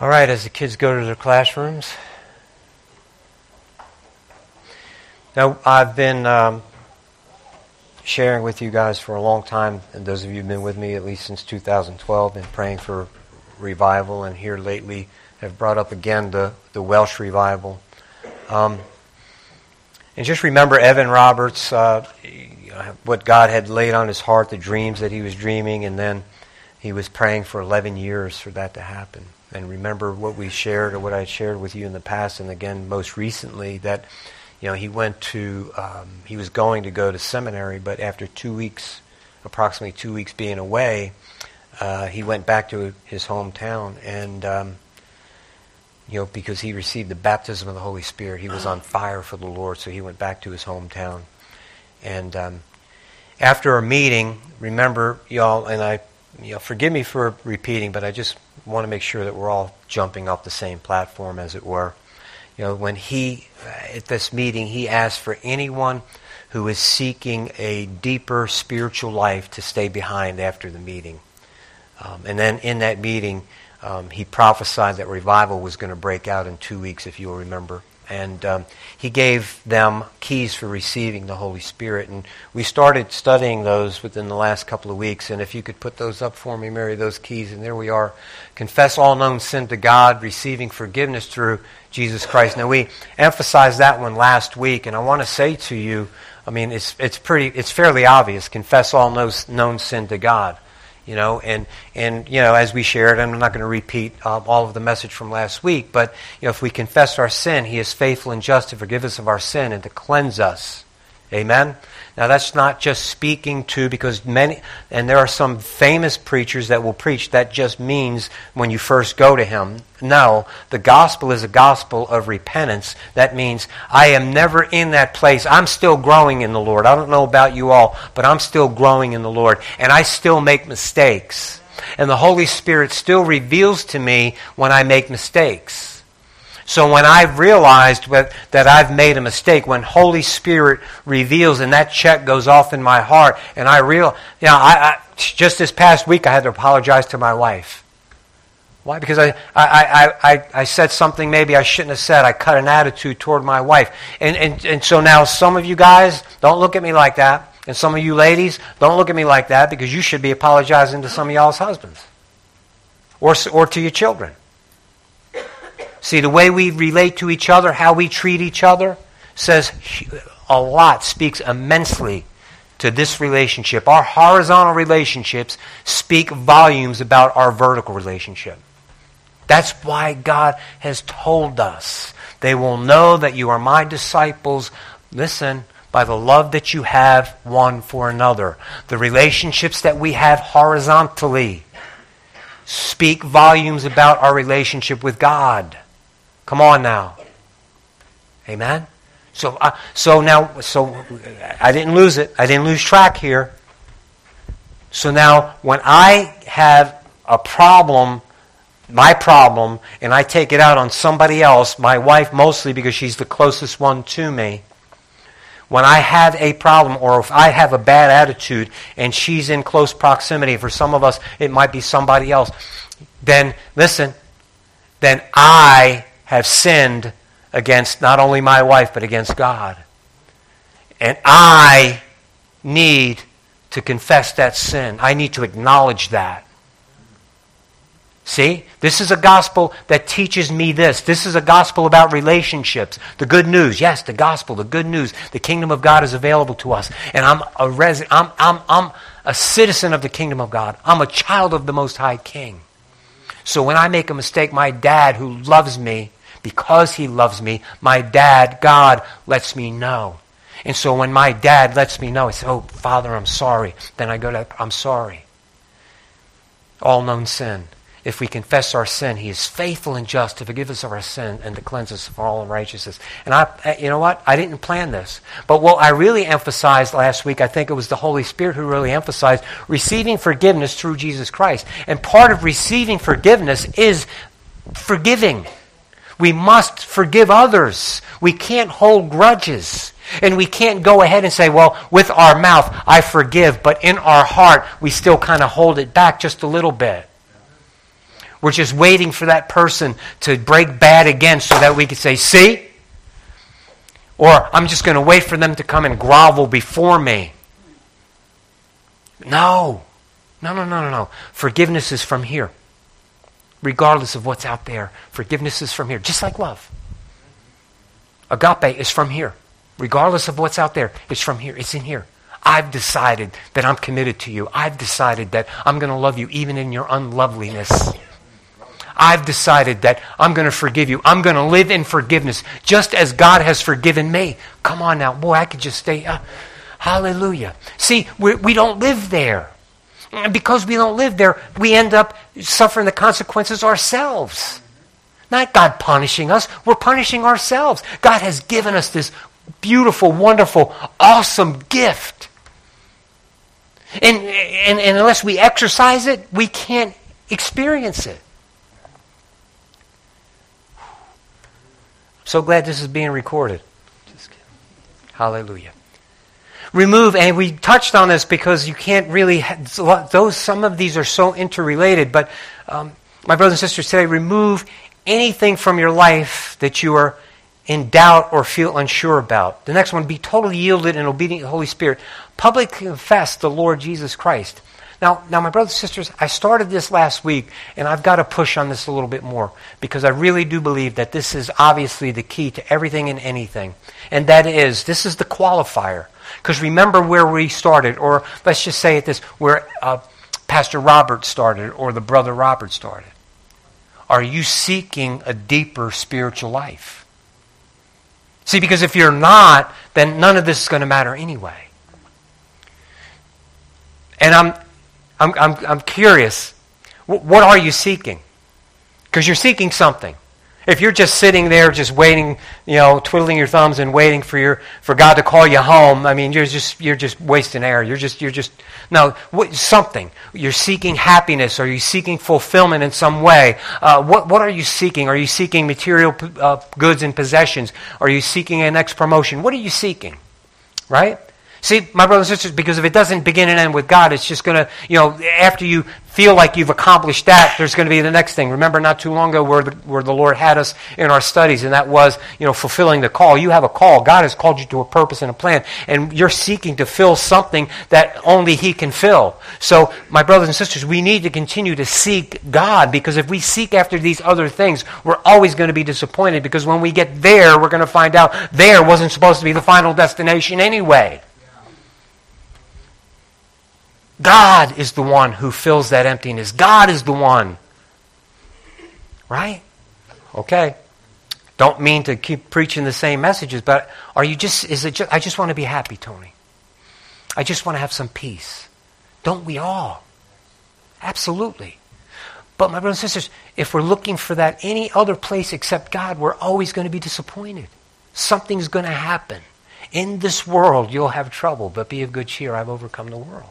All right, as the kids go to their classrooms. Now, I've been um, sharing with you guys for a long time, and those of you who've been with me at least since 2012, been praying for revival, and here lately have brought up again the, the Welsh revival. Um, and just remember Evan Roberts, uh, what God had laid on his heart, the dreams that he was dreaming, and then he was praying for 11 years for that to happen. And remember what we shared or what I shared with you in the past, and again most recently, that you know he went to um, he was going to go to seminary, but after two weeks, approximately two weeks being away, uh, he went back to his hometown and. Um, you know, because he received the baptism of the Holy Spirit, he was on fire for the Lord, so he went back to his hometown. And um, after a meeting, remember, y'all, and I you know, forgive me for repeating, but I just want to make sure that we're all jumping off the same platform, as it were. You know, when he, at this meeting, he asked for anyone who is seeking a deeper spiritual life to stay behind after the meeting. Um, and then in that meeting, um, he prophesied that revival was going to break out in two weeks, if you'll remember and um, he gave them keys for receiving the Holy Spirit. And we started studying those within the last couple of weeks. And if you could put those up for me, Mary, those keys. And there we are. Confess all known sin to God, receiving forgiveness through Jesus Christ. Now, we emphasized that one last week. And I want to say to you, I mean, it's, it's, pretty, it's fairly obvious. Confess all known sin to God you know, and, and, you know, as we shared, I'm not going to repeat uh, all of the message from last week, but, you know, if we confess our sin, He is faithful and just to forgive us of our sin and to cleanse us. Amen? Now, that's not just speaking to, because many, and there are some famous preachers that will preach that just means when you first go to Him. No, the gospel is a gospel of repentance. That means I am never in that place. I'm still growing in the Lord. I don't know about you all, but I'm still growing in the Lord. And I still make mistakes. And the Holy Spirit still reveals to me when I make mistakes. So when I've realized that I've made a mistake, when Holy Spirit reveals and that check goes off in my heart, and I real, you know, I, I, just this past week I had to apologize to my wife. Why? Because I, I, I, I, said something maybe I shouldn't have said. I cut an attitude toward my wife. And, and, and so now some of you guys, don't look at me like that. And some of you ladies, don't look at me like that because you should be apologizing to some of y'all's husbands or, or to your children. See, the way we relate to each other, how we treat each other, says a lot, speaks immensely to this relationship. Our horizontal relationships speak volumes about our vertical relationship. That's why God has told us. They will know that you are my disciples. Listen, by the love that you have one for another. The relationships that we have horizontally speak volumes about our relationship with God. Come on now. Amen? So, uh, so now, so I didn't lose it. I didn't lose track here. So now, when I have a problem, my problem, and I take it out on somebody else, my wife mostly because she's the closest one to me, when I have a problem or if I have a bad attitude and she's in close proximity, for some of us it might be somebody else, then listen, then I have sinned against not only my wife, but against God. And I need to confess that sin. I need to acknowledge that. See? This is a gospel that teaches me this. This is a gospel about relationships. The good news. Yes, the gospel, the good news. The kingdom of God is available to us. And I'm a resident, I'm, I'm, I'm a citizen of the kingdom of God. I'm a child of the Most High King. So when I make a mistake, my dad, who loves me, because he loves me, my dad, God, lets me know. And so when my dad lets me know, I say, Oh, Father, I'm sorry. Then I go to, I'm sorry. All known sin. If we confess our sin, He is faithful and just to forgive us of our sin and to cleanse us from all unrighteousness. And I, you know what? I didn't plan this. But what I really emphasized last week, I think it was the Holy Spirit who really emphasized receiving forgiveness through Jesus Christ. And part of receiving forgiveness is forgiving. We must forgive others. We can't hold grudges. And we can't go ahead and say, well, with our mouth, I forgive, but in our heart, we still kind of hold it back just a little bit. We're just waiting for that person to break bad again so that we can say, see? Or I'm just going to wait for them to come and grovel before me. No. No, no, no, no, no. Forgiveness is from here. Regardless of what's out there, forgiveness is from here, just like love. Agape is from here. Regardless of what's out there, it's from here. It's in here. I've decided that I'm committed to you. I've decided that I'm going to love you even in your unloveliness. I've decided that I'm going to forgive you. I'm going to live in forgiveness just as God has forgiven me. Come on now. Boy, I could just stay. Uh, hallelujah. See, we, we don't live there. And because we don't live there, we end up suffering the consequences ourselves. Not God punishing us, we're punishing ourselves. God has given us this beautiful, wonderful, awesome gift. And, and, and unless we exercise it, we can't experience it. So glad this is being recorded. Hallelujah. Remove, and we touched on this because you can't really, those, some of these are so interrelated, but um, my brothers and sisters today, remove anything from your life that you are in doubt or feel unsure about. The next one, be totally yielded and obedient to the Holy Spirit. Publicly confess the Lord Jesus Christ. Now, now, my brothers and sisters, I started this last week, and I've got to push on this a little bit more because I really do believe that this is obviously the key to everything and anything. And that is, this is the qualifier. Because remember where we started, or let's just say it this, where uh, Pastor Robert started, or the brother Robert started. Are you seeking a deeper spiritual life? See, because if you're not, then none of this is going to matter anyway. And I'm, I'm, I'm, I'm curious. what are you seeking? Because you're seeking something. If you're just sitting there, just waiting, you know, twiddling your thumbs and waiting for your for God to call you home, I mean, you're just you're just wasting air. You're just you're just no what, something. You're seeking happiness. Are you seeking fulfillment in some way? Uh, what what are you seeking? Are you seeking material uh, goods and possessions? Are you seeking a next promotion? What are you seeking? Right? See, my brothers and sisters, because if it doesn't begin and end with God, it's just going to, you know, after you feel like you've accomplished that, there's going to be the next thing. Remember not too long ago where the, where the Lord had us in our studies, and that was, you know, fulfilling the call. You have a call. God has called you to a purpose and a plan, and you're seeking to fill something that only He can fill. So, my brothers and sisters, we need to continue to seek God, because if we seek after these other things, we're always going to be disappointed, because when we get there, we're going to find out there wasn't supposed to be the final destination anyway. God is the one who fills that emptiness. God is the one. Right? Okay. Don't mean to keep preaching the same messages, but are you just, is it just, I just want to be happy, Tony. I just want to have some peace. Don't we all? Absolutely. But, my brothers and sisters, if we're looking for that any other place except God, we're always going to be disappointed. Something's going to happen. In this world, you'll have trouble, but be of good cheer. I've overcome the world.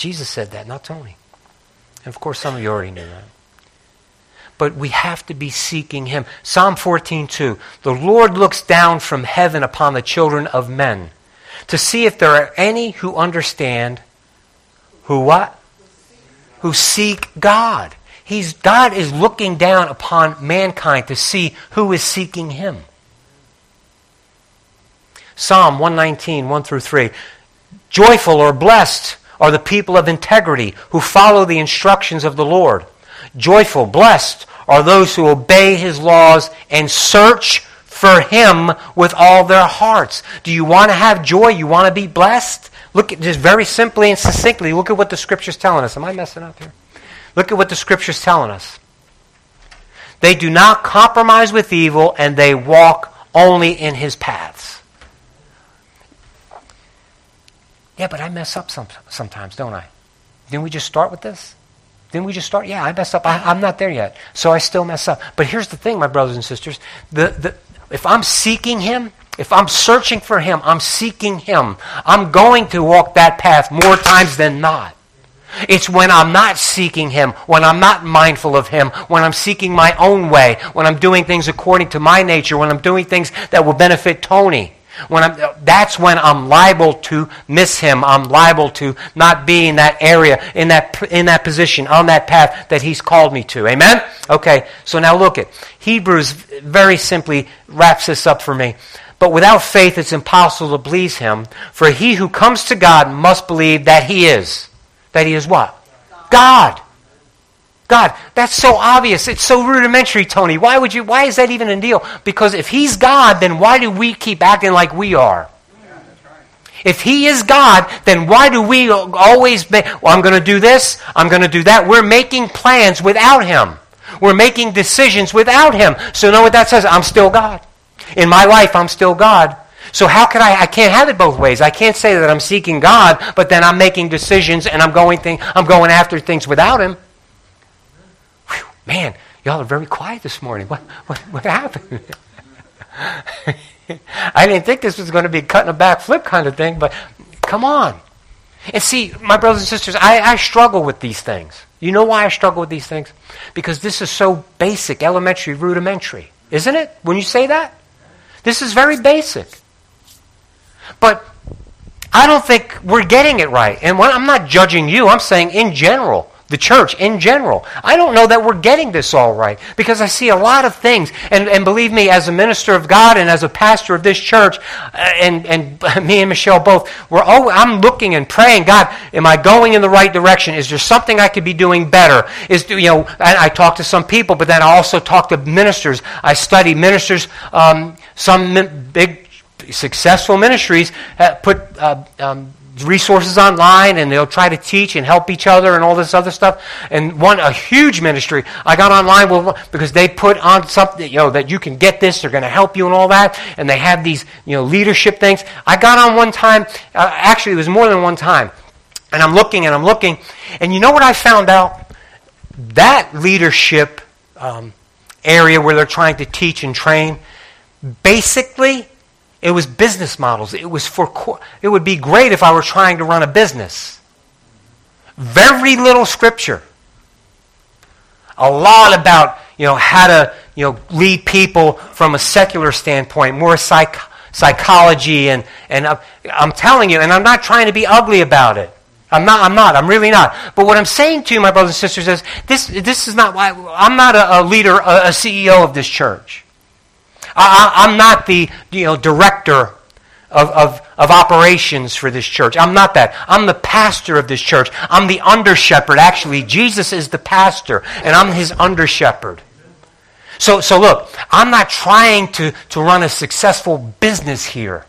Jesus said that, not Tony. And of course, some of you already knew that. But we have to be seeking Him. Psalm 14:2. The Lord looks down from heaven upon the children of men to see if there are any who understand, who what? Who seek God. He's, God is looking down upon mankind to see who is seeking Him. Psalm 119, 1 through 3. Joyful or blessed are the people of integrity who follow the instructions of the Lord. Joyful, blessed are those who obey his laws and search for him with all their hearts. Do you want to have joy? You want to be blessed? Look at just very simply and succinctly, look at what the scripture's telling us. Am I messing up here? Look at what the scripture's telling us. They do not compromise with evil and they walk only in his paths. Yeah, but I mess up some, sometimes, don't I? Didn't we just start with this? Didn't we just start? Yeah, I mess up. I, am not there yet. So I still mess up. But here's the thing, my brothers and sisters. The, the, if I'm seeking Him, if I'm searching for Him, I'm seeking Him. I'm going to walk that path more times than not. It's when I'm not seeking Him, when I'm not mindful of Him, when I'm seeking my own way, when I'm doing things according to my nature, when I'm doing things that will benefit Tony when I'm, that's when I'm liable to miss him. I'm liable to not be in that area, in that, in that position, on that path that he's called me to. Amen? Okay, so now look at Hebrews very simply wraps this up for me. But without faith it's impossible to please him, for he who comes to God must believe that he is. That he is what? God. God. God, that's so obvious. It's so rudimentary, Tony. Why would you why is that even a deal? Because if he's God, then why do we keep acting like we are? If he is God, then why do we always well, I'm going to do this, I'm going to do that? We're making plans without him. We're making decisions without him. So know what that says? I'm still God. In my life, I'm still God. So how can I? I can't have it both ways. I can't say that I'm seeking God, but then I'm making decisions and I'm going thing, I'm going after things without Him. Man, y'all are very quiet this morning. What, what, what happened? I didn't think this was going to be cutting a back flip kind of thing, but come on. And see, my brothers and sisters, I, I struggle with these things. You know why I struggle with these things? Because this is so basic, elementary, rudimentary. Isn't it? When you say that? This is very basic. But I don't think we're getting it right. And I'm not judging you, I'm saying in general the church in general. I don't know that we're getting this all right because I see a lot of things. And, and believe me, as a minister of God and as a pastor of this church, uh, and, and me and Michelle both, we're always, I'm looking and praying, God, am I going in the right direction? Is there something I could be doing better? Is, you know, I, I talk to some people, but then I also talk to ministers. I study ministers, um, some big successful ministries put uh, um, resources online and they'll try to teach and help each other and all this other stuff. And one, a huge ministry, I got online with, because they put on something, you know, that you can get this, they're going to help you and all that. And they have these, you know, leadership things. I got on one time, uh, actually, it was more than one time. And I'm looking and I'm looking. And you know what I found out? That leadership um, area where they're trying to teach and train, basically, it was business models. It was for it would be great if I were trying to run a business. Very little scripture. A lot about, you know, how to, you know, lead people from a secular standpoint, more psych, psychology and and uh, I'm telling you and I'm not trying to be ugly about it. I'm not. I'm not. I'm really not. But what I'm saying to you, my brothers and sisters, is this. This is not why I'm not a, a leader, a, a CEO of this church. I, am not the you know, director of, of, of operations for this church. I'm not that. I'm the pastor of this church. I'm the under shepherd. Actually, Jesus is the pastor, and I'm his under shepherd. So, so look, I'm not trying to, to run a successful business here.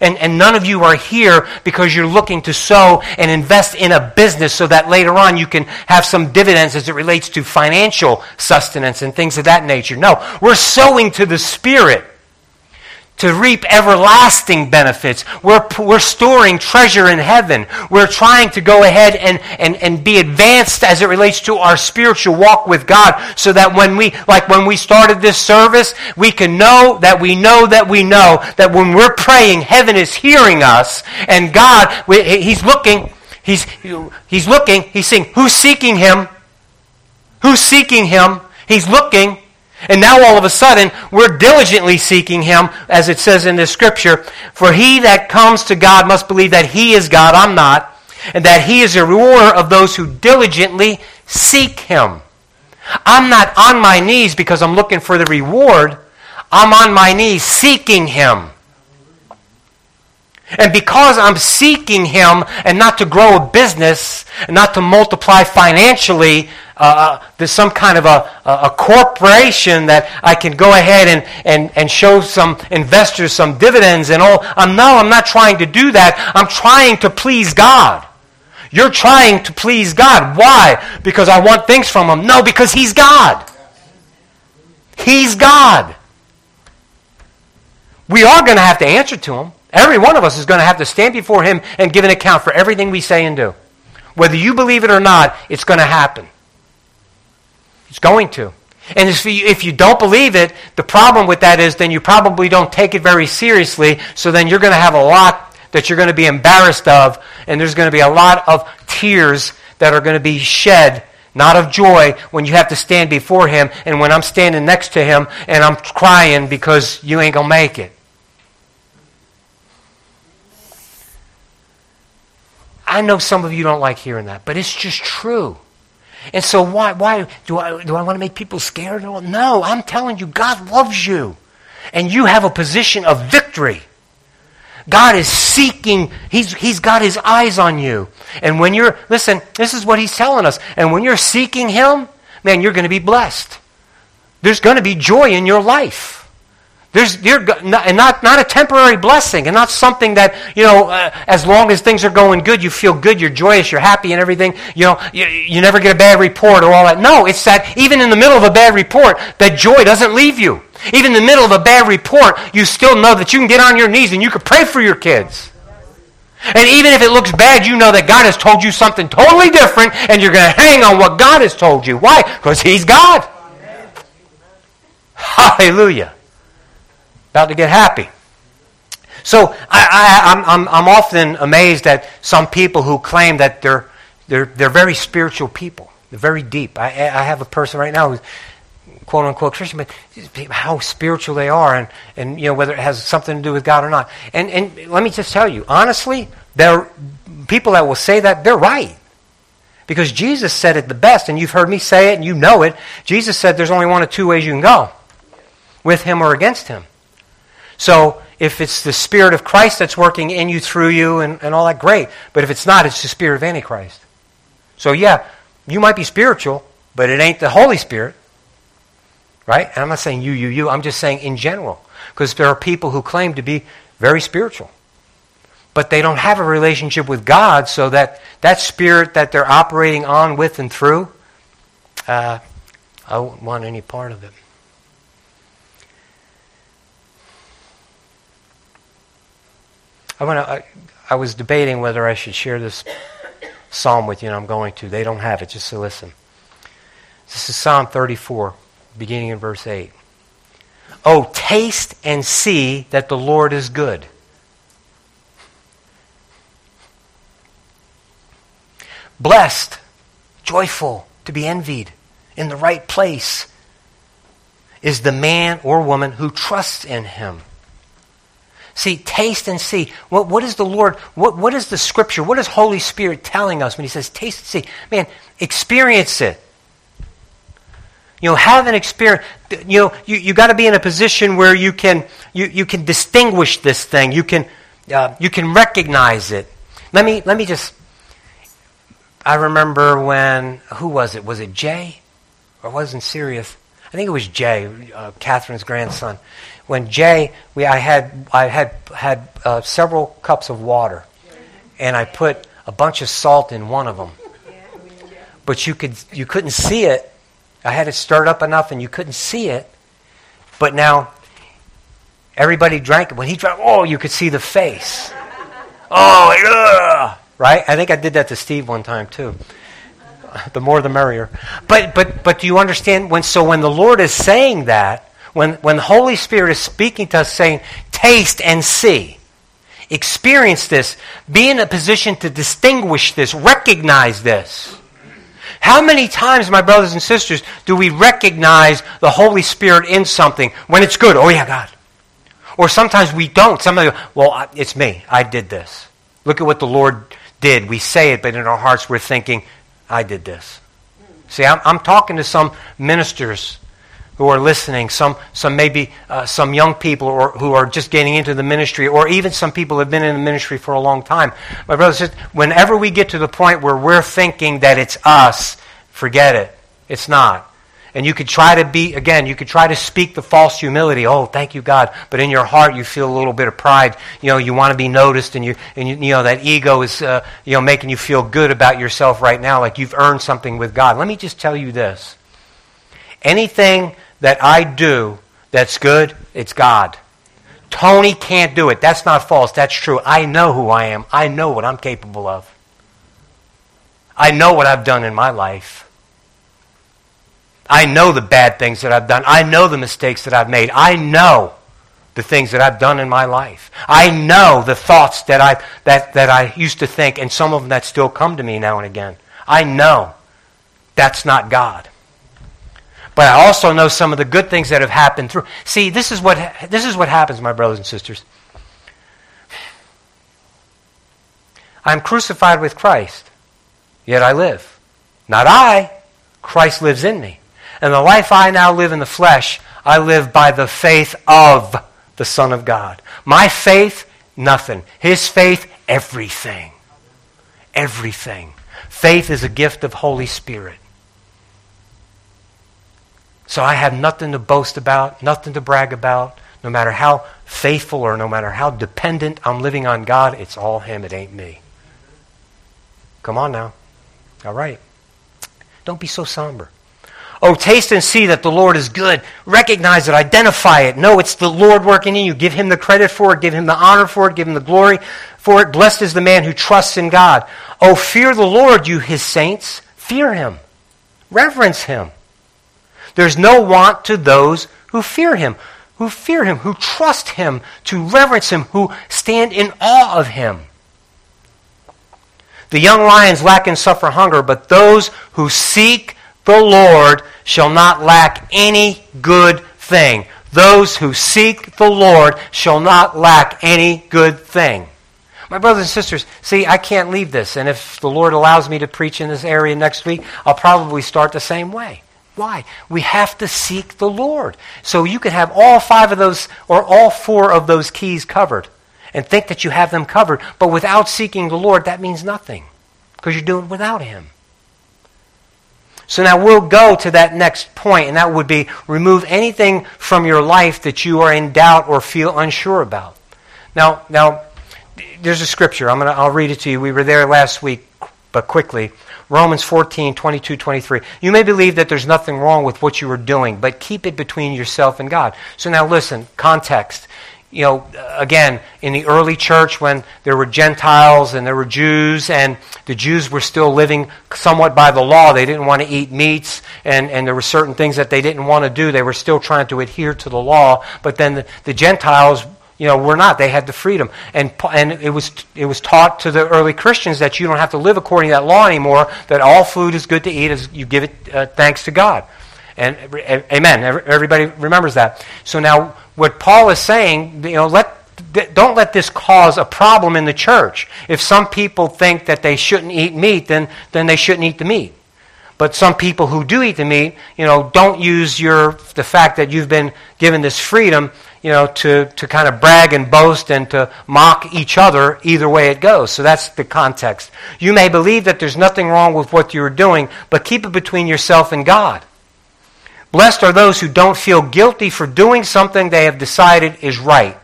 And, and none of you are here because you're looking to sow and invest in a business so that later on you can have some dividends as it relates to financial sustenance and things of that nature. No, we're sowing to the Spirit to reap everlasting benefits. We're, we're storing treasure in heaven. We're trying to go ahead and, and, and be advanced as it relates to our spiritual walk with God so that when we, like when we started this service, we can know that we know that we know that when we're praying, heaven is hearing us and God, He's looking, He's, he's looking, He's seeing who's seeking Him? Who's seeking Him? He's looking. And now all of a sudden, we're diligently seeking Him, as it says in this scripture. For he that comes to God must believe that He is God, I'm not, and that He is a rewarder of those who diligently seek Him. I'm not on my knees because I'm looking for the reward. I'm on my knees seeking Him. And because I'm seeking Him and not to grow a business, not to multiply financially, uh, uh, there's some kind of a, a corporation that I can go ahead and, and, and show some investors some dividends and all. Um, no, I'm not trying to do that. I'm trying to please God. You're trying to please God. Why? Because I want things from Him. No, because He's God. He's God. We are going to have to answer to Him. Every one of us is going to have to stand before Him and give an account for everything we say and do. Whether you believe it or not, it's going to happen. It's going to. And if you, don't believe it, the problem with that is then you probably don't take it very seriously, so then you're going to have a lot that you're going to be embarrassed of, and there's going to be a lot of tears that are going to be shed, not of joy, when you have to stand before Him, and when I'm standing next to Him and I'm crying because you ain't going to make it. I know some of you don't like hearing that, but it's just true. And so why, why do I, do I want to make people scared? No, I'm telling you, God loves you. And you have a position of victory. God is seeking, he's, he's got his eyes on you. And when you're, listen, this is what he's telling us. And when you're seeking him, man, you're going to be blessed. There's going to be joy in your life. There's, and not, not a temporary blessing, and not something that, you know, uh, as long as things are going good, you feel good, you're joyous, you're happy and everything, you know, you, you never get a bad report or all that. No, it's that even in the middle of a bad report, that joy doesn't leave you. Even in the middle of a bad report, you still know that you can get on your knees and you can pray for your kids. And even if it looks bad, you know that God has told you something totally different, and you're going to hang on what God has told you. Why? Because He's God. Hallelujah about to get happy. So I, am I'm, I'm often amazed at some people who claim that they're, they're, they're very spiritual people. They're very deep. I, I have a person right now who's quote unquote Christian, but how spiritual they are and, and you know, whether it has something to do with God or not. And, and let me just tell you, honestly, there people that will say that, they're right. Because Jesus said it the best, and you've heard me say it and you know it. Jesus said there's only one of two ways you can go with him or against him. So if it's the Spirit of Christ that's working in you, through you, and, and all that, great. But if it's not, it's the Spirit of Antichrist. So yeah, you might be spiritual, but it ain't the Holy Spirit. Right? And I'm not saying you, you, you. I'm just saying in general. Because there are people who claim to be very spiritual. But they don't have a relationship with God, so that that spirit that they're operating on, with, and through, uh, I won't want any part of it. I, I, I was debating whether I should share this psalm with you, and I'm going to. They don't have it, just so listen. This is Psalm 34, beginning in verse 8. Oh, taste and see that the Lord is good. Blessed, joyful, to be envied, in the right place is the man or woman who trusts in him. See, taste and see. What, what is the Lord, what, what is the Scripture, what is Holy Spirit telling us when He says taste and see? Man, experience it. You know, have an experience. You know, you, you got to be in a position where you can, you, you can distinguish this thing. You can, uh, you can recognize it. Let me, let me just, I remember when, who was it? Was it Jay? Or wasn't serious? I think it was Jay, uh, Catherine's grandson when Jay, we, I had, I had, had uh, several cups of water, and I put a bunch of salt in one of them. But you, could, you couldn't see it. I had it stirred up enough, and you couldn't see it. But now, everybody drank it. When he drank, oh, you could see the face. Oh, yeah! Right? I think I did that to Steve one time, too the more the merrier. But but but do you understand when so when the Lord is saying that, when, when the Holy Spirit is speaking to us saying, taste and see, experience this, be in a position to distinguish this, recognize this. How many times, my brothers and sisters, do we recognize the Holy Spirit in something when it's good? Oh, yeah, God. Or sometimes we don't. Somebody, well, it's me. I did this. Look at what the Lord did. We say it, but in our hearts we're thinking, I did this. See, I'm, I'm talking to some ministers who are listening, some, some maybe uh, some young people or, who are just getting into the ministry, or even some people have been in the ministry for a long time. My brothers, whenever we get to the point where we're thinking that it's us, forget it. It's not. And you could try to be, again, you could try to speak the false humility. Oh, thank you, God. But in your heart, you feel a little bit of pride. You know, you want to be noticed, and you, and you, you know, that ego is, uh, you know, making you feel good about yourself right now, like you've earned something with God. Let me just tell you this. Anything that I do that's good, it's God. Tony can't do it. That's not false. That's true. I know who I am. I know what I'm capable of. I know what I've done in my life. I know the bad things that I've done. I know the mistakes that I've made. I know the things that I've done in my life. I know the thoughts that I, that, that I used to think, and some of them that still come to me now and again. I know that's not God. But I also know some of the good things that have happened through. See, this is what, this is what happens, my brothers and sisters. I'm crucified with Christ, yet I live. Not I, Christ lives in me. And the life I now live in the flesh, I live by the faith of the Son of God. My faith, nothing. His faith, everything. Everything. Faith is a gift of Holy Spirit. So I have nothing to boast about, nothing to brag about. No matter how faithful or no matter how dependent I'm living on God, it's all Him, it ain't me. Come on now. All right. Don't be so somber. Oh, taste and see that the Lord is good. Recognize it, identify it. No, it's the Lord working in you. Give him the credit for it, give him the honor for it, give him the glory for it. Blessed is the man who trusts in God. Oh, fear the Lord, you his saints. Fear him. Reverence him. There's no want to those who fear him, who fear him, who trust him, to reverence him, who stand in awe of him. The young lions lack and suffer hunger, but those who seek the Lord shall not lack any good thing. Those who seek the Lord shall not lack any good thing. My brothers and sisters, see, I can't leave this. And if the Lord allows me to preach in this area next week, I'll probably start the same way. Why? We have to seek the Lord. So you can have all five of those or all four of those keys covered and think that you have them covered. But without seeking the Lord, that means nothing because you're doing it without Him. So now we'll go to that next point, and that would be remove anything from your life that you are in doubt or feel unsure about. Now, now there's a scripture. I'm gonna, I'll read it to you. We were there last week, but quickly. Romans 14, 22, 23. You may believe that there's nothing wrong with what you are doing, but keep it between yourself and God. So now listen, context you know, again, in the early church when there were Gentiles and there were Jews, and the Jews were still living somewhat by the law. They didn't want to eat meats, and, and there were certain things that they didn't want to do. They were still trying to adhere to the law, but then the, the Gentiles, you know, were not. They had the freedom. And, and it, was, it was taught to the early Christians that you don't have to live according to that law anymore, that all food is good to eat as you give it uh, thanks to God. And amen. Everybody remembers that. So now what Paul is saying, you know, let, don't let this cause a problem in the church. If some people think that they shouldn't eat meat, then, then they shouldn't eat the meat. But some people who do eat the meat, you know, don't use your, the fact that you've been given this freedom, you know, to, to kind of brag and boast and to mock each other either way it goes. So that's the context. You may believe that there's nothing wrong with what you're doing, but keep it between yourself and God. Blessed are those who don't feel guilty for doing something they have decided is right.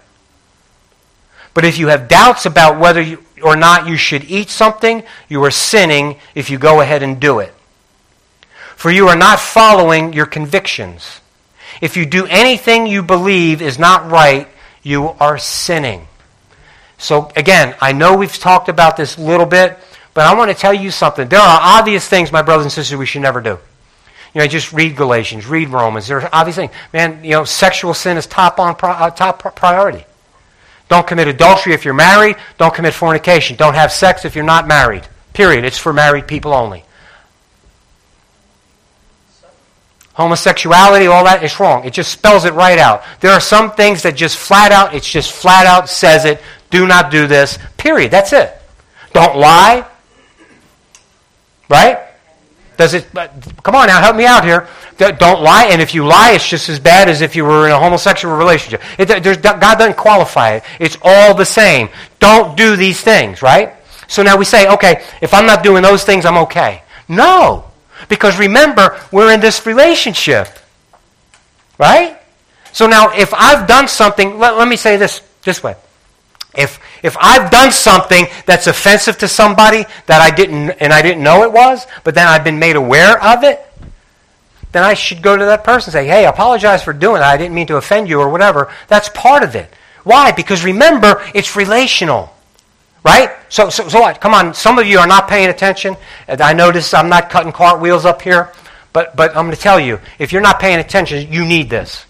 But if you have doubts about whether you, or not you should eat something, you are sinning if you go ahead and do it. For you are not following your convictions. If you do anything you believe is not right, you are sinning. So, again, I know we've talked about this a little bit, but I want to tell you something. There are obvious things, my brothers and sisters, we should never do. You know, just read Galatians, read Romans. There are obvious things. Man, you know, sexual sin is top on uh, top priority. Don't commit adultery if you're married. Don't commit fornication. Don't have sex if you're not married. Period. It's for married people only. Homosexuality, all that, it's wrong. It just spells it right out. There are some things that just flat out, it's just flat out says it. Do not do this. Period. That's it. Don't lie. Right? Does it? Come on now, help me out here. Don't lie, and if you lie, it's just as bad as if you were in a homosexual relationship. It, God doesn't qualify it. It's all the same. Don't do these things, right? So now we say, okay, if I'm not doing those things, I'm okay. No, because remember, we're in this relationship, right? So now, if I've done something, let, let me say this this way. If, if I've done something that's offensive to somebody that I didn't, and I didn't know it was, but then I've been made aware of it, then I should go to that person and say, hey, I apologize for doing that. I didn't mean to offend you or whatever. That's part of it. Why? Because remember, it's relational. Right? So, so, so what? Come on, some of you are not paying attention. I notice I'm not cutting cartwheels up here, but, but I'm going to tell you, if you're not paying attention, you need this.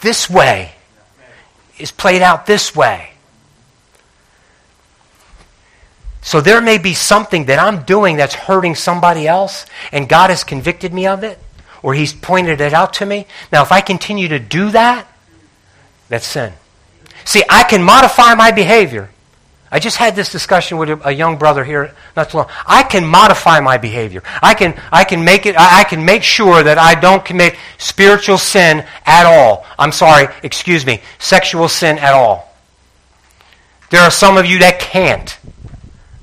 this way is played out this way. So there may be something that I'm doing that's hurting somebody else, and God has convicted me of it, or He's pointed it out to me. Now, if I continue to do that, that's sin. See, I can modify my behavior. I just had this discussion with a, young brother here not too long. I can modify my behavior. I can, I can make it, I, I can make sure that I don't commit spiritual sin at all. I'm sorry, excuse me, sexual sin at all. There are some of you that can't.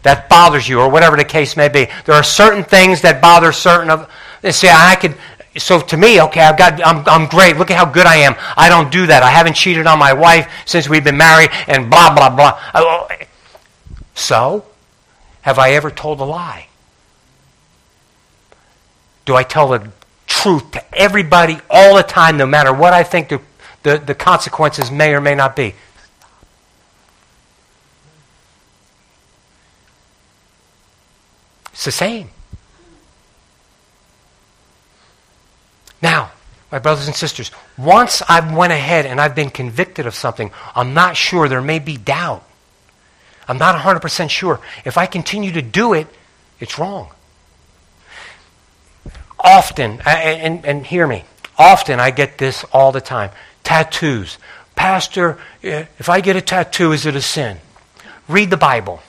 That bothers you, or whatever the case may be. There are certain things that bother certain of. See, I could. So to me, okay, I've got. I'm, I'm great. Look at how good I am. I don't do that. I haven't cheated on my wife since we've been married, and blah blah blah. Oh, so, have I ever told a lie? Do I tell the truth to everybody all the time, no matter what I think the, the, the consequences may or may not be? It's the same. Now, my brothers and sisters, once I've went ahead and I've been convicted of something, I'm not sure there may be doubt. I'm not 100% sure. If I continue to do it, it's wrong. Often, and, and hear me, often I get this all the time tattoos. Pastor, eh, if I get a tattoo, is it a sin? Read the Bible.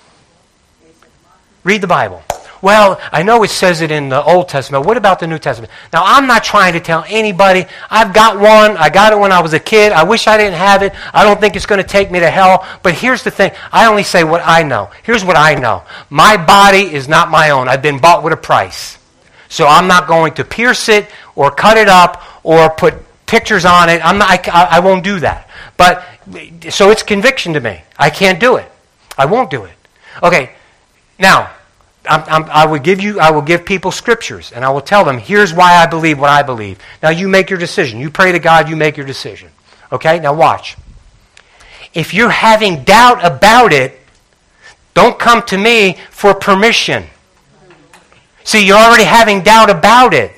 Read the Bible. Well, I know it says it in the Old Testament. What about the New Testament? Now, I'm not trying to tell anybody. I've got one. I got it when I was a kid. I wish I didn't have it. I don't think it's going to take me to hell. But here's the thing I only say what I know. Here's what I know my body is not my own. I've been bought with a price. So I'm not going to pierce it or cut it up or put pictures on it. I'm not, I, I won't do that. But so it's conviction to me. I can't do it. I won't do it. Okay, now I'm, I'm, i will give you, I will give people scriptures, and I will tell them, here's why I believe what I believe. Now you make your decision. You pray to God, you make your decision. Okay? Now watch. If you're having doubt about it, don't come to me for permission. See, you're already having doubt about it.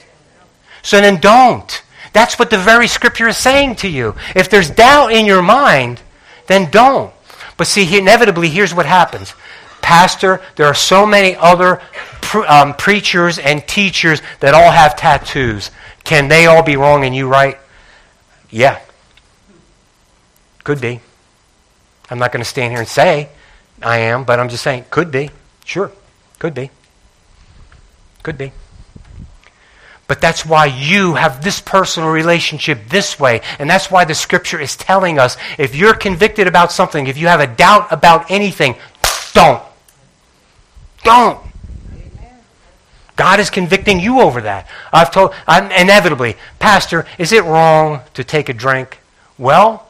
So then don't. That's what the very scripture is saying to you. If there's doubt in your mind, then don't. But see, inevitably, here's what happens Pastor, there are so many other pre- um, preachers and teachers that all have tattoos. Can they all be wrong and you right? Yeah. Could be. I'm not going to stand here and say I am, but I'm just saying, could be. Sure. Could be. Could be. But that's why you have this personal relationship this way. And that's why the scripture is telling us if you're convicted about something, if you have a doubt about anything, don't. Don't. God is convicting you over that. I've told, I'm inevitably, Pastor, is it wrong to take a drink? Well,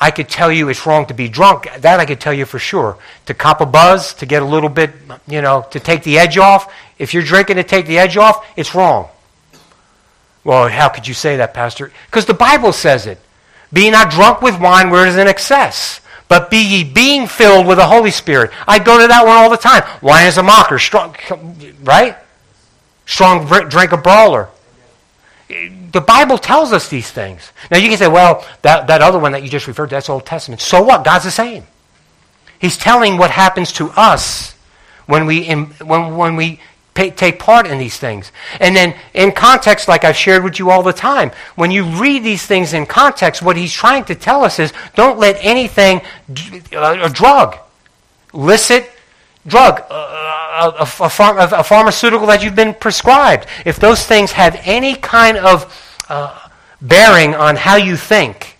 I could tell you it's wrong to be drunk. That I could tell you for sure. To cop a buzz, to get a little bit, you know, to take the edge off. If you're drinking to take the edge off, it's wrong. Well, how could you say that, Pastor? Because the Bible says it. Be not drunk with wine where it is in excess but be ye being filled with the Holy Spirit. I go to that one all the time. Wine is a mocker, strong, right? Strong drink a brawler. The Bible tells us these things. Now you can say, well, that, that other one that you just referred to, that's Old Testament. So what? God's the same. He's telling what happens to us when we, when, when we pay, take part in these things. And then in context, like I've shared with you all the time, when you read these things in context, what he's trying to tell us is don't let anything, uh, a drug, licit drug, uh, a, a, a, a, pharmaceutical that you've been prescribed, if those things have any kind of uh, bearing on how you think,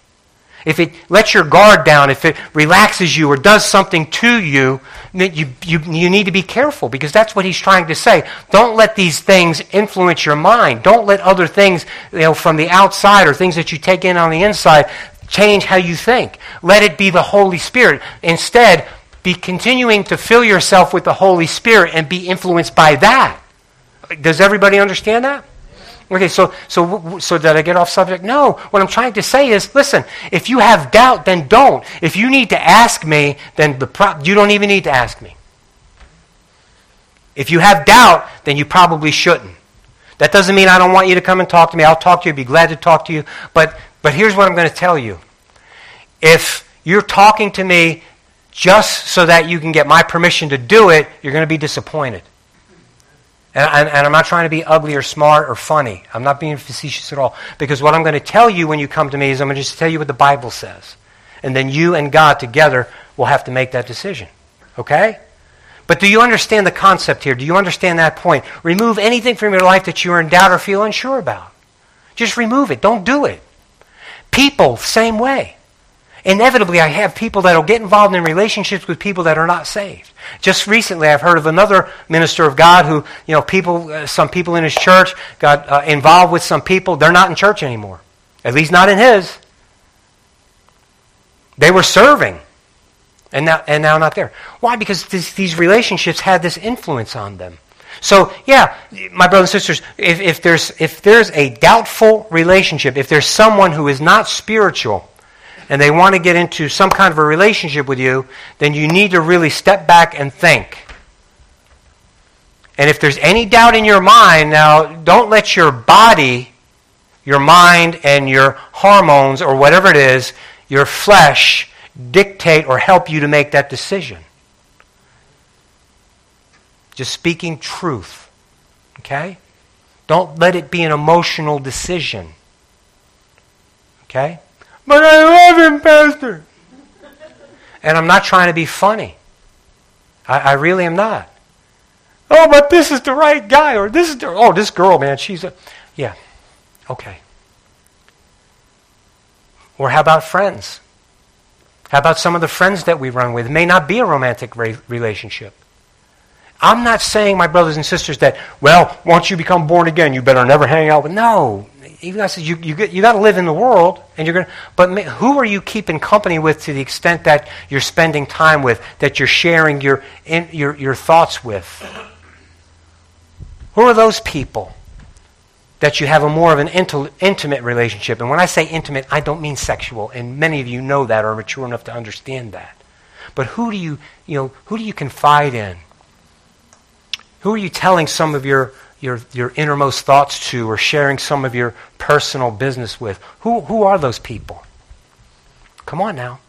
if it lets your guard down, if it relaxes you or does something to you, you, you, you need to be careful because that's what he's trying to say. Don't let these things influence your mind. Don't let other things you know, from the outside or things that you take in on the inside change how you think. Let it be the Holy Spirit. Instead, be continuing to fill yourself with the Holy Spirit and be influenced by that. Does everybody understand that? Okay, so, so, so did I get off subject? No. What I'm trying to say is, listen, if you have doubt, then don't. If you need to ask me, then the pro- you don't even need to ask me. If you have doubt, then you probably shouldn't. That doesn't mean I don't want you to come and talk to me. I'll talk to you, be glad to talk to you. But, but here's what I'm going to tell you. If you're talking to me just so that you can get my permission to do it, you're going to be disappointed. And, and, and, I'm not trying to be ugly or smart or funny. I'm not being facetious at all. Because what I'm going to tell you when you come to me is I'm going to just tell you what the Bible says. and then you and God together will have to make that decision. Okay? But do you understand the concept here? Do you understand that point? Remove anything from your life that you're in doubt or feel unsure about. Just remove it. Don't do it. People, same way. Inevitably, I have people that will get involved in relationships with people that are not saved. Just recently, I've heard of another minister of God who, you know, people, uh, some people in his church got uh, involved with some people. They're not in church anymore. At least not in his. They were serving and now, and now not there. Why? Because this, these relationships had this influence on them. So, yeah, my brothers and sisters, if, if, there's, if there's a doubtful relationship, if there's someone who is not spiritual, and they want to get into some kind of a relationship with you, then you need to really step back and think. And if there's any doubt in your mind, now don't let your body, your mind, and your hormones, or whatever it is, your flesh, dictate or help you to make that decision. Just speaking truth. Okay? Don't let it be an emotional decision. Okay? But I love him, Pastor. And I'm not trying to be funny. I, I really am not. Oh, but this is the right guy, or this is the, oh, this girl, man, she's a, yeah, okay. Or how about friends? How about some of the friends that we run with? It may not be a romantic re- relationship. I'm not saying, my brothers and sisters, that, well, once you become born again, you better never hang out with. No. Even I said, you, you, you got to live in the world, and you're going to. But who are you keeping company with to the extent that you're spending time with, that you're sharing your, in, your, your thoughts with? Who are those people? that you have a more of an intimate relationship. And when I say intimate, I don't mean sexual, and many of you know that or are mature enough to understand that. But who do you, you know, who do you confide in? Who are you telling some of your, your, your innermost thoughts to or sharing some of your personal business with? Who, who are those people? Come on now.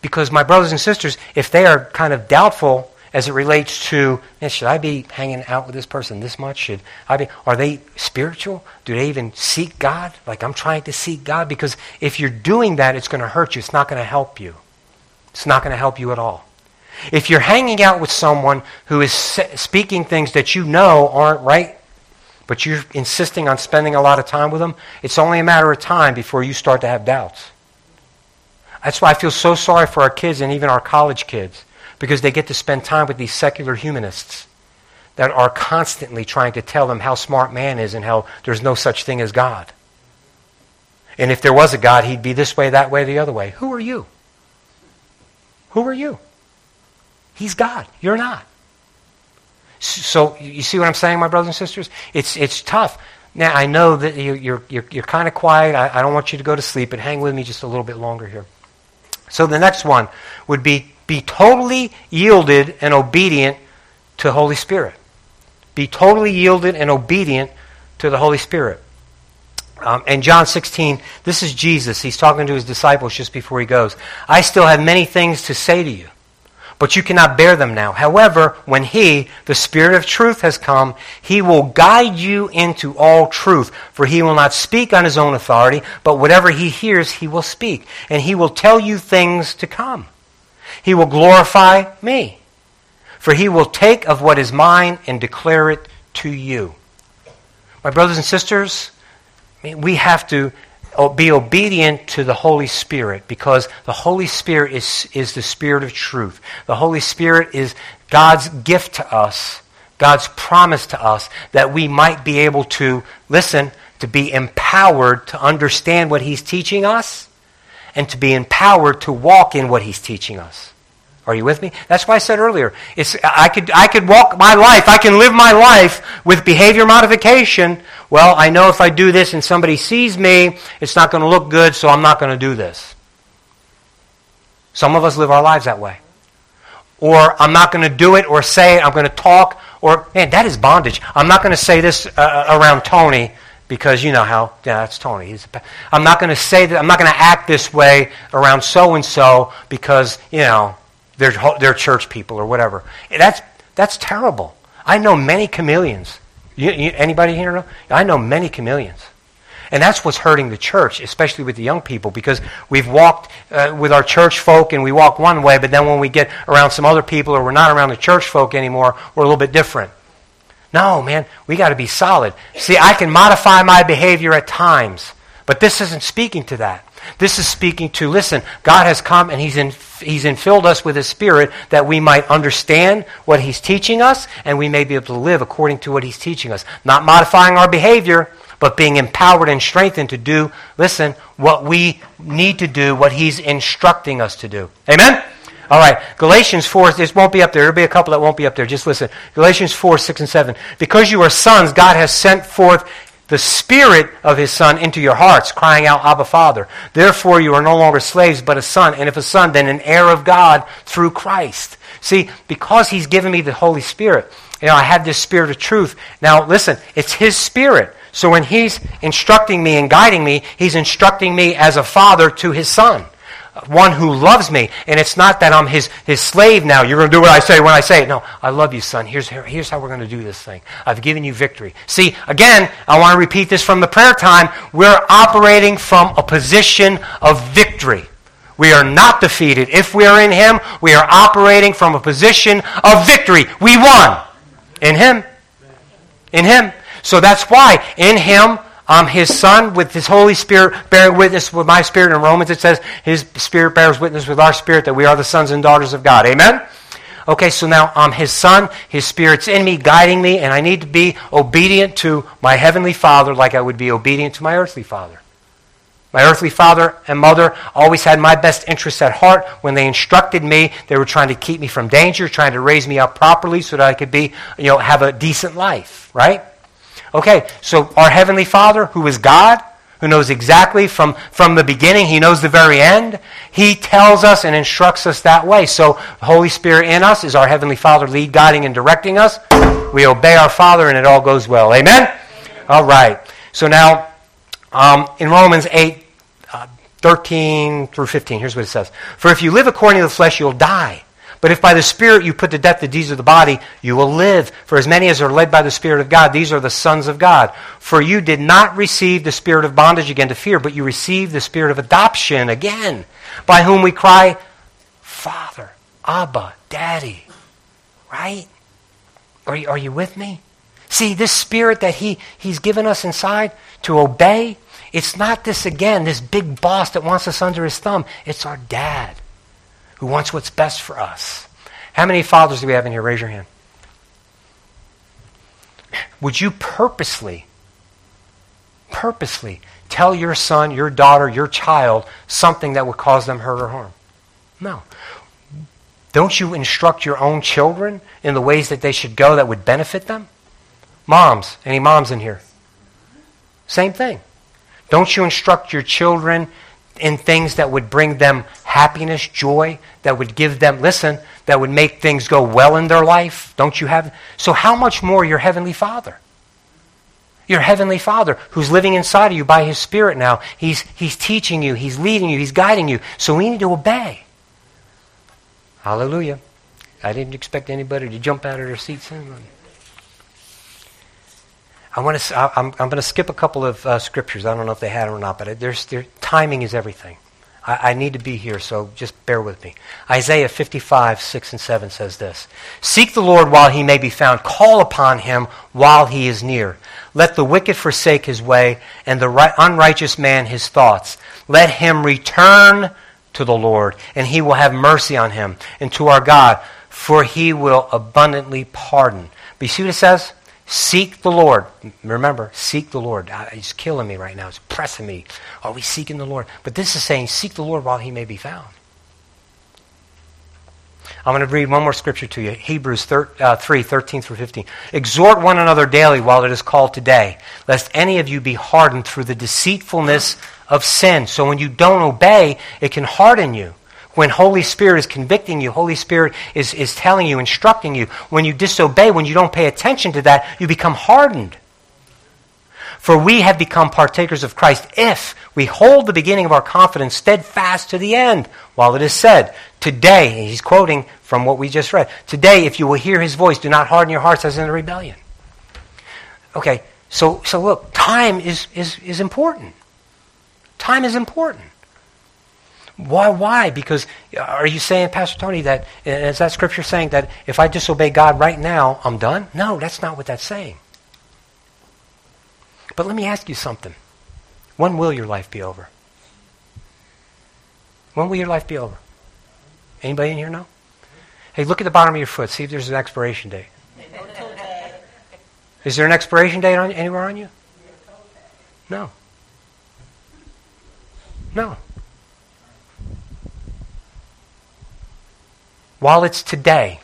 Because my brothers and sisters, if they are kind of doubtful as it relates to, should I be hanging out with this person this much? Should I be? Are they spiritual? Do they even seek God? Like I'm trying to seek God because if you're doing that, it's going to hurt you. It's not going to help you. It's not going to help you at all. If you're hanging out with someone who is speaking things that you know aren't right, but you're insisting on spending a lot of time with them, it's only a matter of time before you start to have doubts. That's why I feel so sorry for our kids and even our college kids because they get to spend time with these secular humanists that are constantly trying to tell them how smart man is and how there's no such thing as God. And if there was a God, he'd be this way, that way, the other way. Who are you? Who are you? He's God. You're not. So you see what I'm saying, my brothers and sisters? It's, it's tough. Now, I know that you, you're, you're, you're kind of quiet. I, I don't want you to go to sleep, but hang with me just a little bit longer here. So the next one would be be totally yielded and obedient to Holy Spirit. Be totally yielded and obedient to the Holy Spirit. Um, and John 16, this is Jesus. He's talking to his disciples just before he goes. I still have many things to say to you, but you cannot bear them now. However, when he, the Spirit of truth, has come, he will guide you into all truth. For he will not speak on his own authority, but whatever he hears, he will speak. And he will tell you things to come. He will glorify me. For he will take of what is mine and declare it to you. My brothers and sisters, we have to be obedient to the Holy Spirit because the Holy Spirit is, is the Spirit of truth. The Holy Spirit is God's gift to us, God's promise to us that we might be able to, listen, to be empowered to understand what He's teaching us and to be empowered to walk in what He's teaching us. Are you with me? That's why I said earlier, it's, I, could, I could walk my life, I can live my life with behavior modification. Well, I know if I do this and somebody sees me, it's not going to look good, so I'm not going to do this. Some of us live our lives that way. Or I'm not going to do it or say it, I'm going to talk, or, man, that is bondage. I'm not going to say this uh, around Tony because you know how, yeah, that's Tony. He's I'm not going to say that, I'm not going to act this way around so and so because, you know, they're, they're church people or whatever. That's, that's terrible. I know many chameleons. You, you, anybody here know? I know many chameleons. And that's what's hurting the church, especially with the young people, because we've walked uh, with our church folk and we walk one way, but then when we get around some other people or we're not around the church folk anymore, we're a little bit different. No, man, we got to be solid. See, I can modify my behavior at times, but this isn't speaking to that. This is speaking to, listen, God has come and he's, in, he's infilled us with His Spirit that we might understand what He's teaching us and we may be able to live according to what He's teaching us. Not modifying our behavior, but being empowered and strengthened to do, listen, what we need to do, what He's instructing us to do. Amen? All right, Galatians 4, this won't be up there. There'll be a couple that won't be up there. Just listen. Galatians 4, 6, and 7. Because you are sons, God has sent forth the Spirit of His Son into your hearts, crying out, Abba, Father. Therefore, you are no longer slaves, but a son. And if a son, then an heir of God through Christ. See, because He's given me the Holy Spirit, you know, I have this Spirit of truth. Now, listen, it's His Spirit. So when He's instructing me and guiding me, He's instructing me as a father to His Son one who loves me. And it's not that I'm his, his slave now. You're going to do what I say when I say it. No, I love you, son. Here's, here's how we're going to do this thing. I've given you victory. See, again, I want to repeat this from the prayer time. We're operating from a position of victory. We are not defeated. If we are in him, we are operating from a position of victory. We won. In him. In him. So that's why in him um, his Son with his Holy Spirit bearing witness with my spirit. In Romans it says his Spirit bears witness with our spirit that we are the sons and daughters of God. Amen? Okay, so now I'm his son, his spirit's in me, guiding me, and I need to be obedient to my heavenly father like I would be obedient to my earthly father. My earthly father and mother always had my best interests at heart. When they instructed me, they were trying to keep me from danger, trying to raise me up properly so that I could be, you know, have a decent life, right? Okay, so our Heavenly Father, who is God, who knows exactly from, from the beginning, He knows the very end, He tells us and instructs us that way. So the Holy Spirit in us is our Heavenly Father lead, guiding, and directing us. We obey our Father and it all goes well. Amen? All right. So now, um, in Romans 8, uh, 13 through 15, here's what it says. For if you live according to the flesh, you'll die. But if by the Spirit you put to death the deeds of the body, you will live. For as many as are led by the Spirit of God, these are the sons of God. For you did not receive the spirit of bondage again to fear, but you received the spirit of adoption again, by whom we cry, Father, Abba, Daddy. Right? Are you, are you with me? See, this spirit that he, He's given us inside to obey, it's not this again, this big boss that wants us under his thumb. It's our dad who wants what's best for us. How many fathers do we have in here? Raise your hand. Would you purposely, purposely tell your son, your daughter, your child something that would cause them hurt or harm? No. Don't you instruct your own children in the ways that they should go that would benefit them? Moms, any moms in here? Same thing. Don't you instruct your children in things that would bring them happiness, joy, that would give them, listen, that would make things go well in their life? Don't you have? So, how much more your Heavenly Father? Your Heavenly Father, who's living inside of you by His Spirit now, He's, he's teaching you, He's leading you, He's guiding you. So, we need to obey. Hallelujah. I didn't expect anybody to jump out of their seats. I want to. I'm, I'm going to skip a couple of uh, scriptures. I don't know if they had them or not, but there's, there, timing is everything. I, I need to be here, so just bear with me. Isaiah 55, 6 and 7 says this Seek the Lord while he may be found, call upon him while he is near. Let the wicked forsake his way, and the right, unrighteous man his thoughts. Let him return to the Lord, and he will have mercy on him, and to our God, for he will abundantly pardon. But you see what it says? Seek the Lord. Remember, seek the Lord. He's killing me right now. He's pressing me. Are we seeking the Lord? But this is saying, seek the Lord while he may be found. I'm going to read one more scripture to you Hebrews 3, uh, 3 13 through 15. Exhort one another daily while it is called today, lest any of you be hardened through the deceitfulness of sin. So when you don't obey, it can harden you. When Holy Spirit is convicting you, Holy Spirit is, is telling you, instructing you. When you disobey, when you don't pay attention to that, you become hardened. For we have become partakers of Christ if we hold the beginning of our confidence steadfast to the end, while it is said, Today, he's quoting from what we just read, Today, if you will hear his voice, do not harden your hearts as in the rebellion. Okay, So, so look, time is, is, is important. Time is important. Why? Why? Because uh, are you saying, Pastor Tony, that uh, is that scripture saying that if I disobey God right now, I'm done? No, that's not what that's saying. But let me ask you something. When will your life be over? When will your life be over? Anybody in here know? Hey, look at the bottom of your foot. See if there's an expiration date. Is there an expiration date on anywhere on you? No. No. While it's today,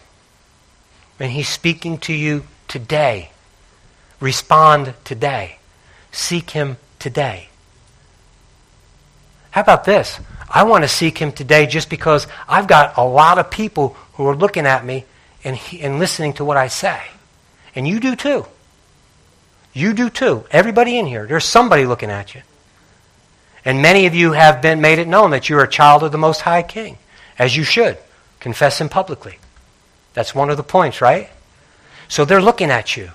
and He's speaking to you today, respond today. Seek Him today. How about this? I want to seek Him today just because I've got a lot of people who are looking at me and, and listening to what I say. And you do too. You do too. Everybody in here, there's somebody looking at you. And many of you have been made it known that you're a child of the Most High King, as you should. Confess Him publicly. That's one of the points, right? So they're looking at you.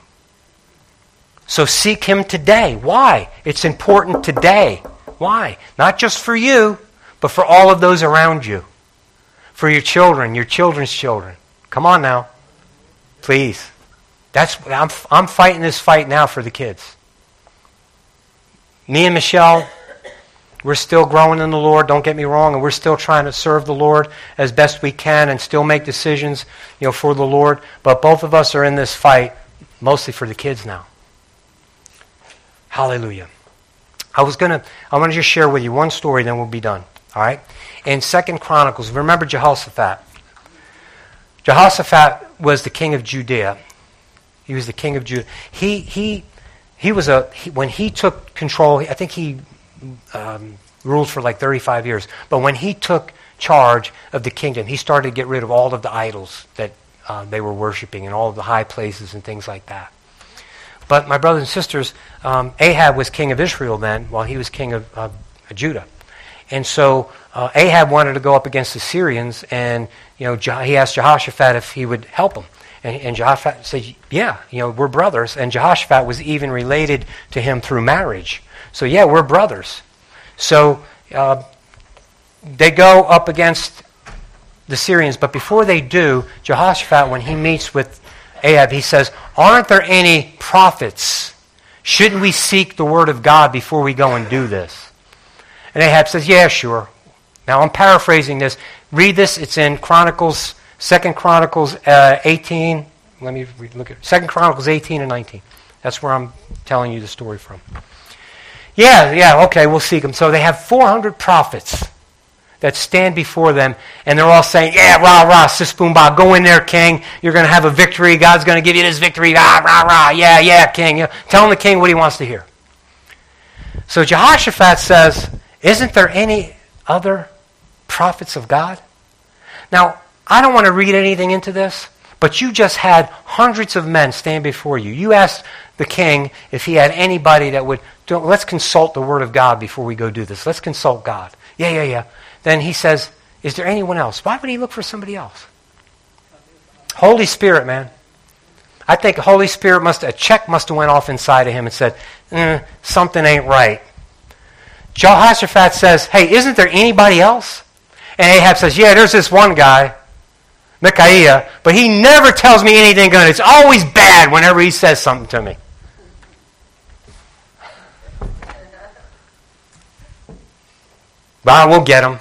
So seek Him today. Why? It's important today. Why? Not just for you, but for all of those around you. For your children, your children's children. Come on now. Please. That's I'm I'm fighting this fight now for the kids. Me and Michelle, we're still growing in the Lord, don't get me wrong, and we're still trying to serve the Lord as best we can and still make decisions, you know, for the Lord, but both of us are in this fight mostly for the kids now. Hallelujah. I was going to, I want to just share with you one story, then we'll be done. All right? In Second Chronicles, remember Jehoshaphat. Jehoshaphat was the king of Judea. He was the king of Judah. He, he, he was a, he, when he took control, I think he um, ruled for like 35 years. But when he took charge of the kingdom, he started to get rid of all of the idols that uh, they were worshiping and all of the high places and things like that. But my brothers and sisters, um, Ahab was king of Israel then, while he was king of uh, Judah. And so uh, Ahab wanted to go up against the Syrians, and you know he asked Jehoshaphat if he would help him. And, and Jehoshaphat said, "Yeah, you know we're brothers." And Jehoshaphat was even related to him through marriage. So yeah, we're brothers. So uh, they go up against the Syrians, but before they do, Jehoshaphat, when he meets with Ahab, he says, Aren't there any prophets? Shouldn't we seek the word of God before we go and do this? And Ahab says, Yeah, sure. Now I'm paraphrasing this. Read this. It's in Chronicles, Second Chronicles uh, 18. Let me look at Second Chronicles 18 and 19. That's where I'm telling you the story from. Yeah, yeah, okay, we'll seek them. So they have 400 prophets that stand before them, and they're all saying, Yeah, rah, rah, sis, boom, bah, go in there, king. You're going to have a victory. God's going to give you this victory. Rah, rah, rah. Yeah, yeah, king. You know, tell the king what he wants to hear. So Jehoshaphat says, Isn't there any other prophets of God? Now, I don't want to read anything into this, but you just had hundreds of men stand before you. You asked the king if he had anybody that would, let's consult the word of God before we go do this. Let's consult God. Yeah, yeah, yeah then he says, Is there anyone else? Why would he look for somebody else? Holy Spirit, man. I think Holy Spirit must a check must have went off inside of him and said, mm, something ain't right. Jehoshaphat says, Hey, isn't there anybody else? And Ahab says, Yeah, there's this one guy, Micaiah, but he never tells me anything good. It's always bad whenever he says something to me. But we'll get him.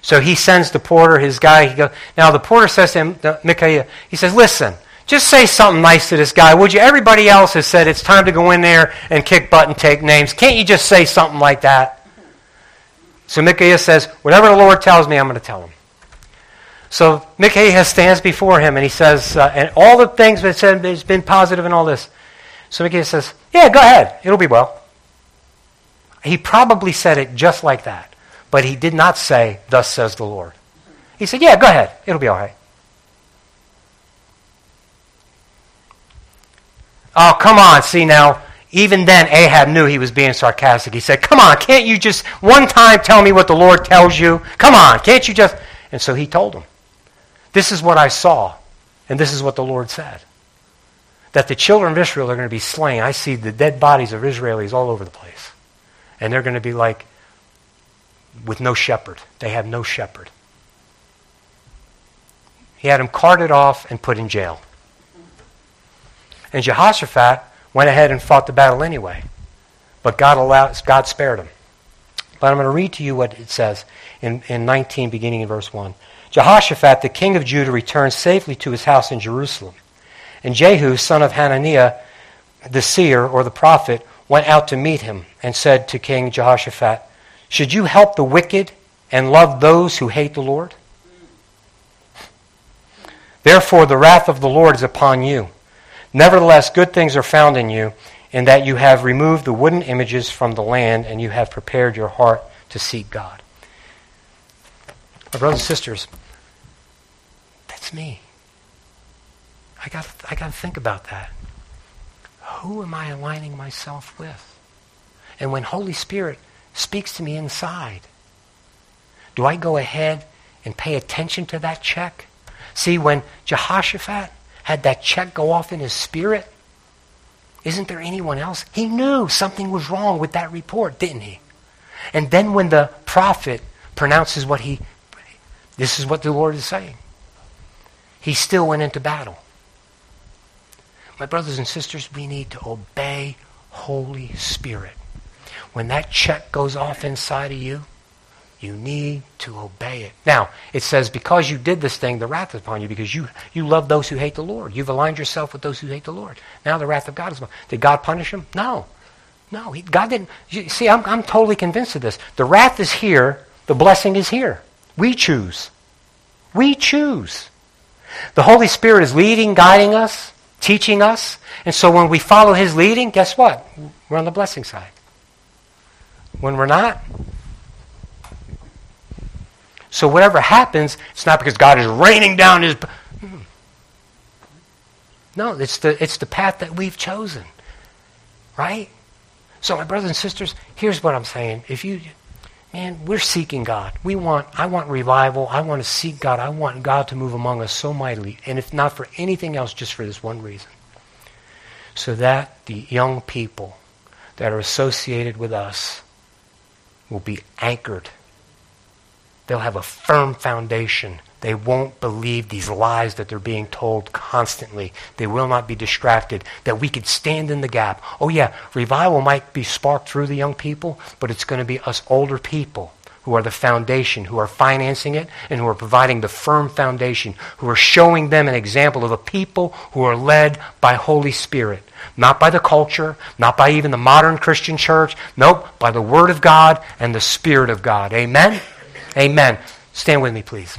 So he sends the porter, his guy. He goes, now the porter says to him, Micaiah, he says, listen, just say something nice to this guy, would you? Everybody else has said it's time to go in there and kick butt and take names. Can't you just say something like that? So Micaiah says, whatever the Lord tells me, I'm going to tell him. So Micaiah stands before him and he says, uh, and all the things that said has been positive and all this. So Micaiah says, yeah, go ahead. It'll be well. He probably said it just like that. But he did not say, Thus says the Lord. He said, Yeah, go ahead. It'll be all right. Oh, come on. See now, even then Ahab knew he was being sarcastic. He said, Come on, can't you just one time tell me what the Lord tells you? Come on, can't you just. And so he told him, This is what I saw, and this is what the Lord said. that the children of Israel are going to be slain. I see the dead bodies of Israelis all over the place. And they're going to be like with no shepherd. They have no shepherd. He had them carted off and put in jail. And Jehoshaphat went ahead and fought the battle anyway. But God, allowed, God spared him. But I'm going to read to you what it says in, in 19, beginning in verse 1. Jehoshaphat, the king of Judah, returned safely to his house in Jerusalem. And Jehu, son of Hananiah, the seer or the prophet, went out to meet him and said to King Jehoshaphat, Should you help the wicked and love those who hate the Lord? Therefore, the wrath of the Lord is upon you. Nevertheless, good things are found in you, in that you have removed the wooden images from the land and you have prepared your heart to seek God. My brothers and sisters, that's me. I got I got to think about that. Who am I aligning myself with? And when Holy Spirit speaks to me inside, do I go ahead and pay attention to that check? See, when Jehoshaphat had that check go off in his spirit, isn't there anyone else? He knew something was wrong with that report, didn't he? And then when the prophet pronounces what he, this is what the Lord is saying, he still went into battle. My brothers and sisters, we need to obey Holy Spirit. When that check goes off inside of you, you need to obey it. Now, it says, because you did this thing, the wrath is upon you, because you, you love those who hate the Lord. You've aligned yourself with those who hate the Lord. Now the wrath of God is upon Did God punish them? No. No, he, God didn't. You, see, I'm, I'm totally convinced of this. The wrath is here, the blessing is here. We choose. We choose. The Holy Spirit is leading, guiding us, teaching us. And so when we follow His leading, guess what? We're on the blessing side. When we're not, so whatever happens, it's not because God is raining down his. Hmm. No, it's the, it's the path that we've chosen. Right? So, my brothers and sisters, here's what I'm saying. If you, man, we're seeking God. We want, I want revival. I want to seek God. I want God to move among us so mightily. And if not for anything else, just for this one reason. So that the young people that are associated with us will be anchored They'll have a firm foundation. They won't believe these lies that they're being told constantly. They will not be distracted. That we could stand in the gap. Oh, yeah, revival might be sparked through the young people, but it's going to be us older people who are the foundation, who are financing it, and who are providing the firm foundation, who are showing them an example of a people who are led by Holy Spirit. Not by the culture, not by even the modern Christian church. Nope, by the Word of God and the Spirit of God. Amen? Amen. Stand with me, please.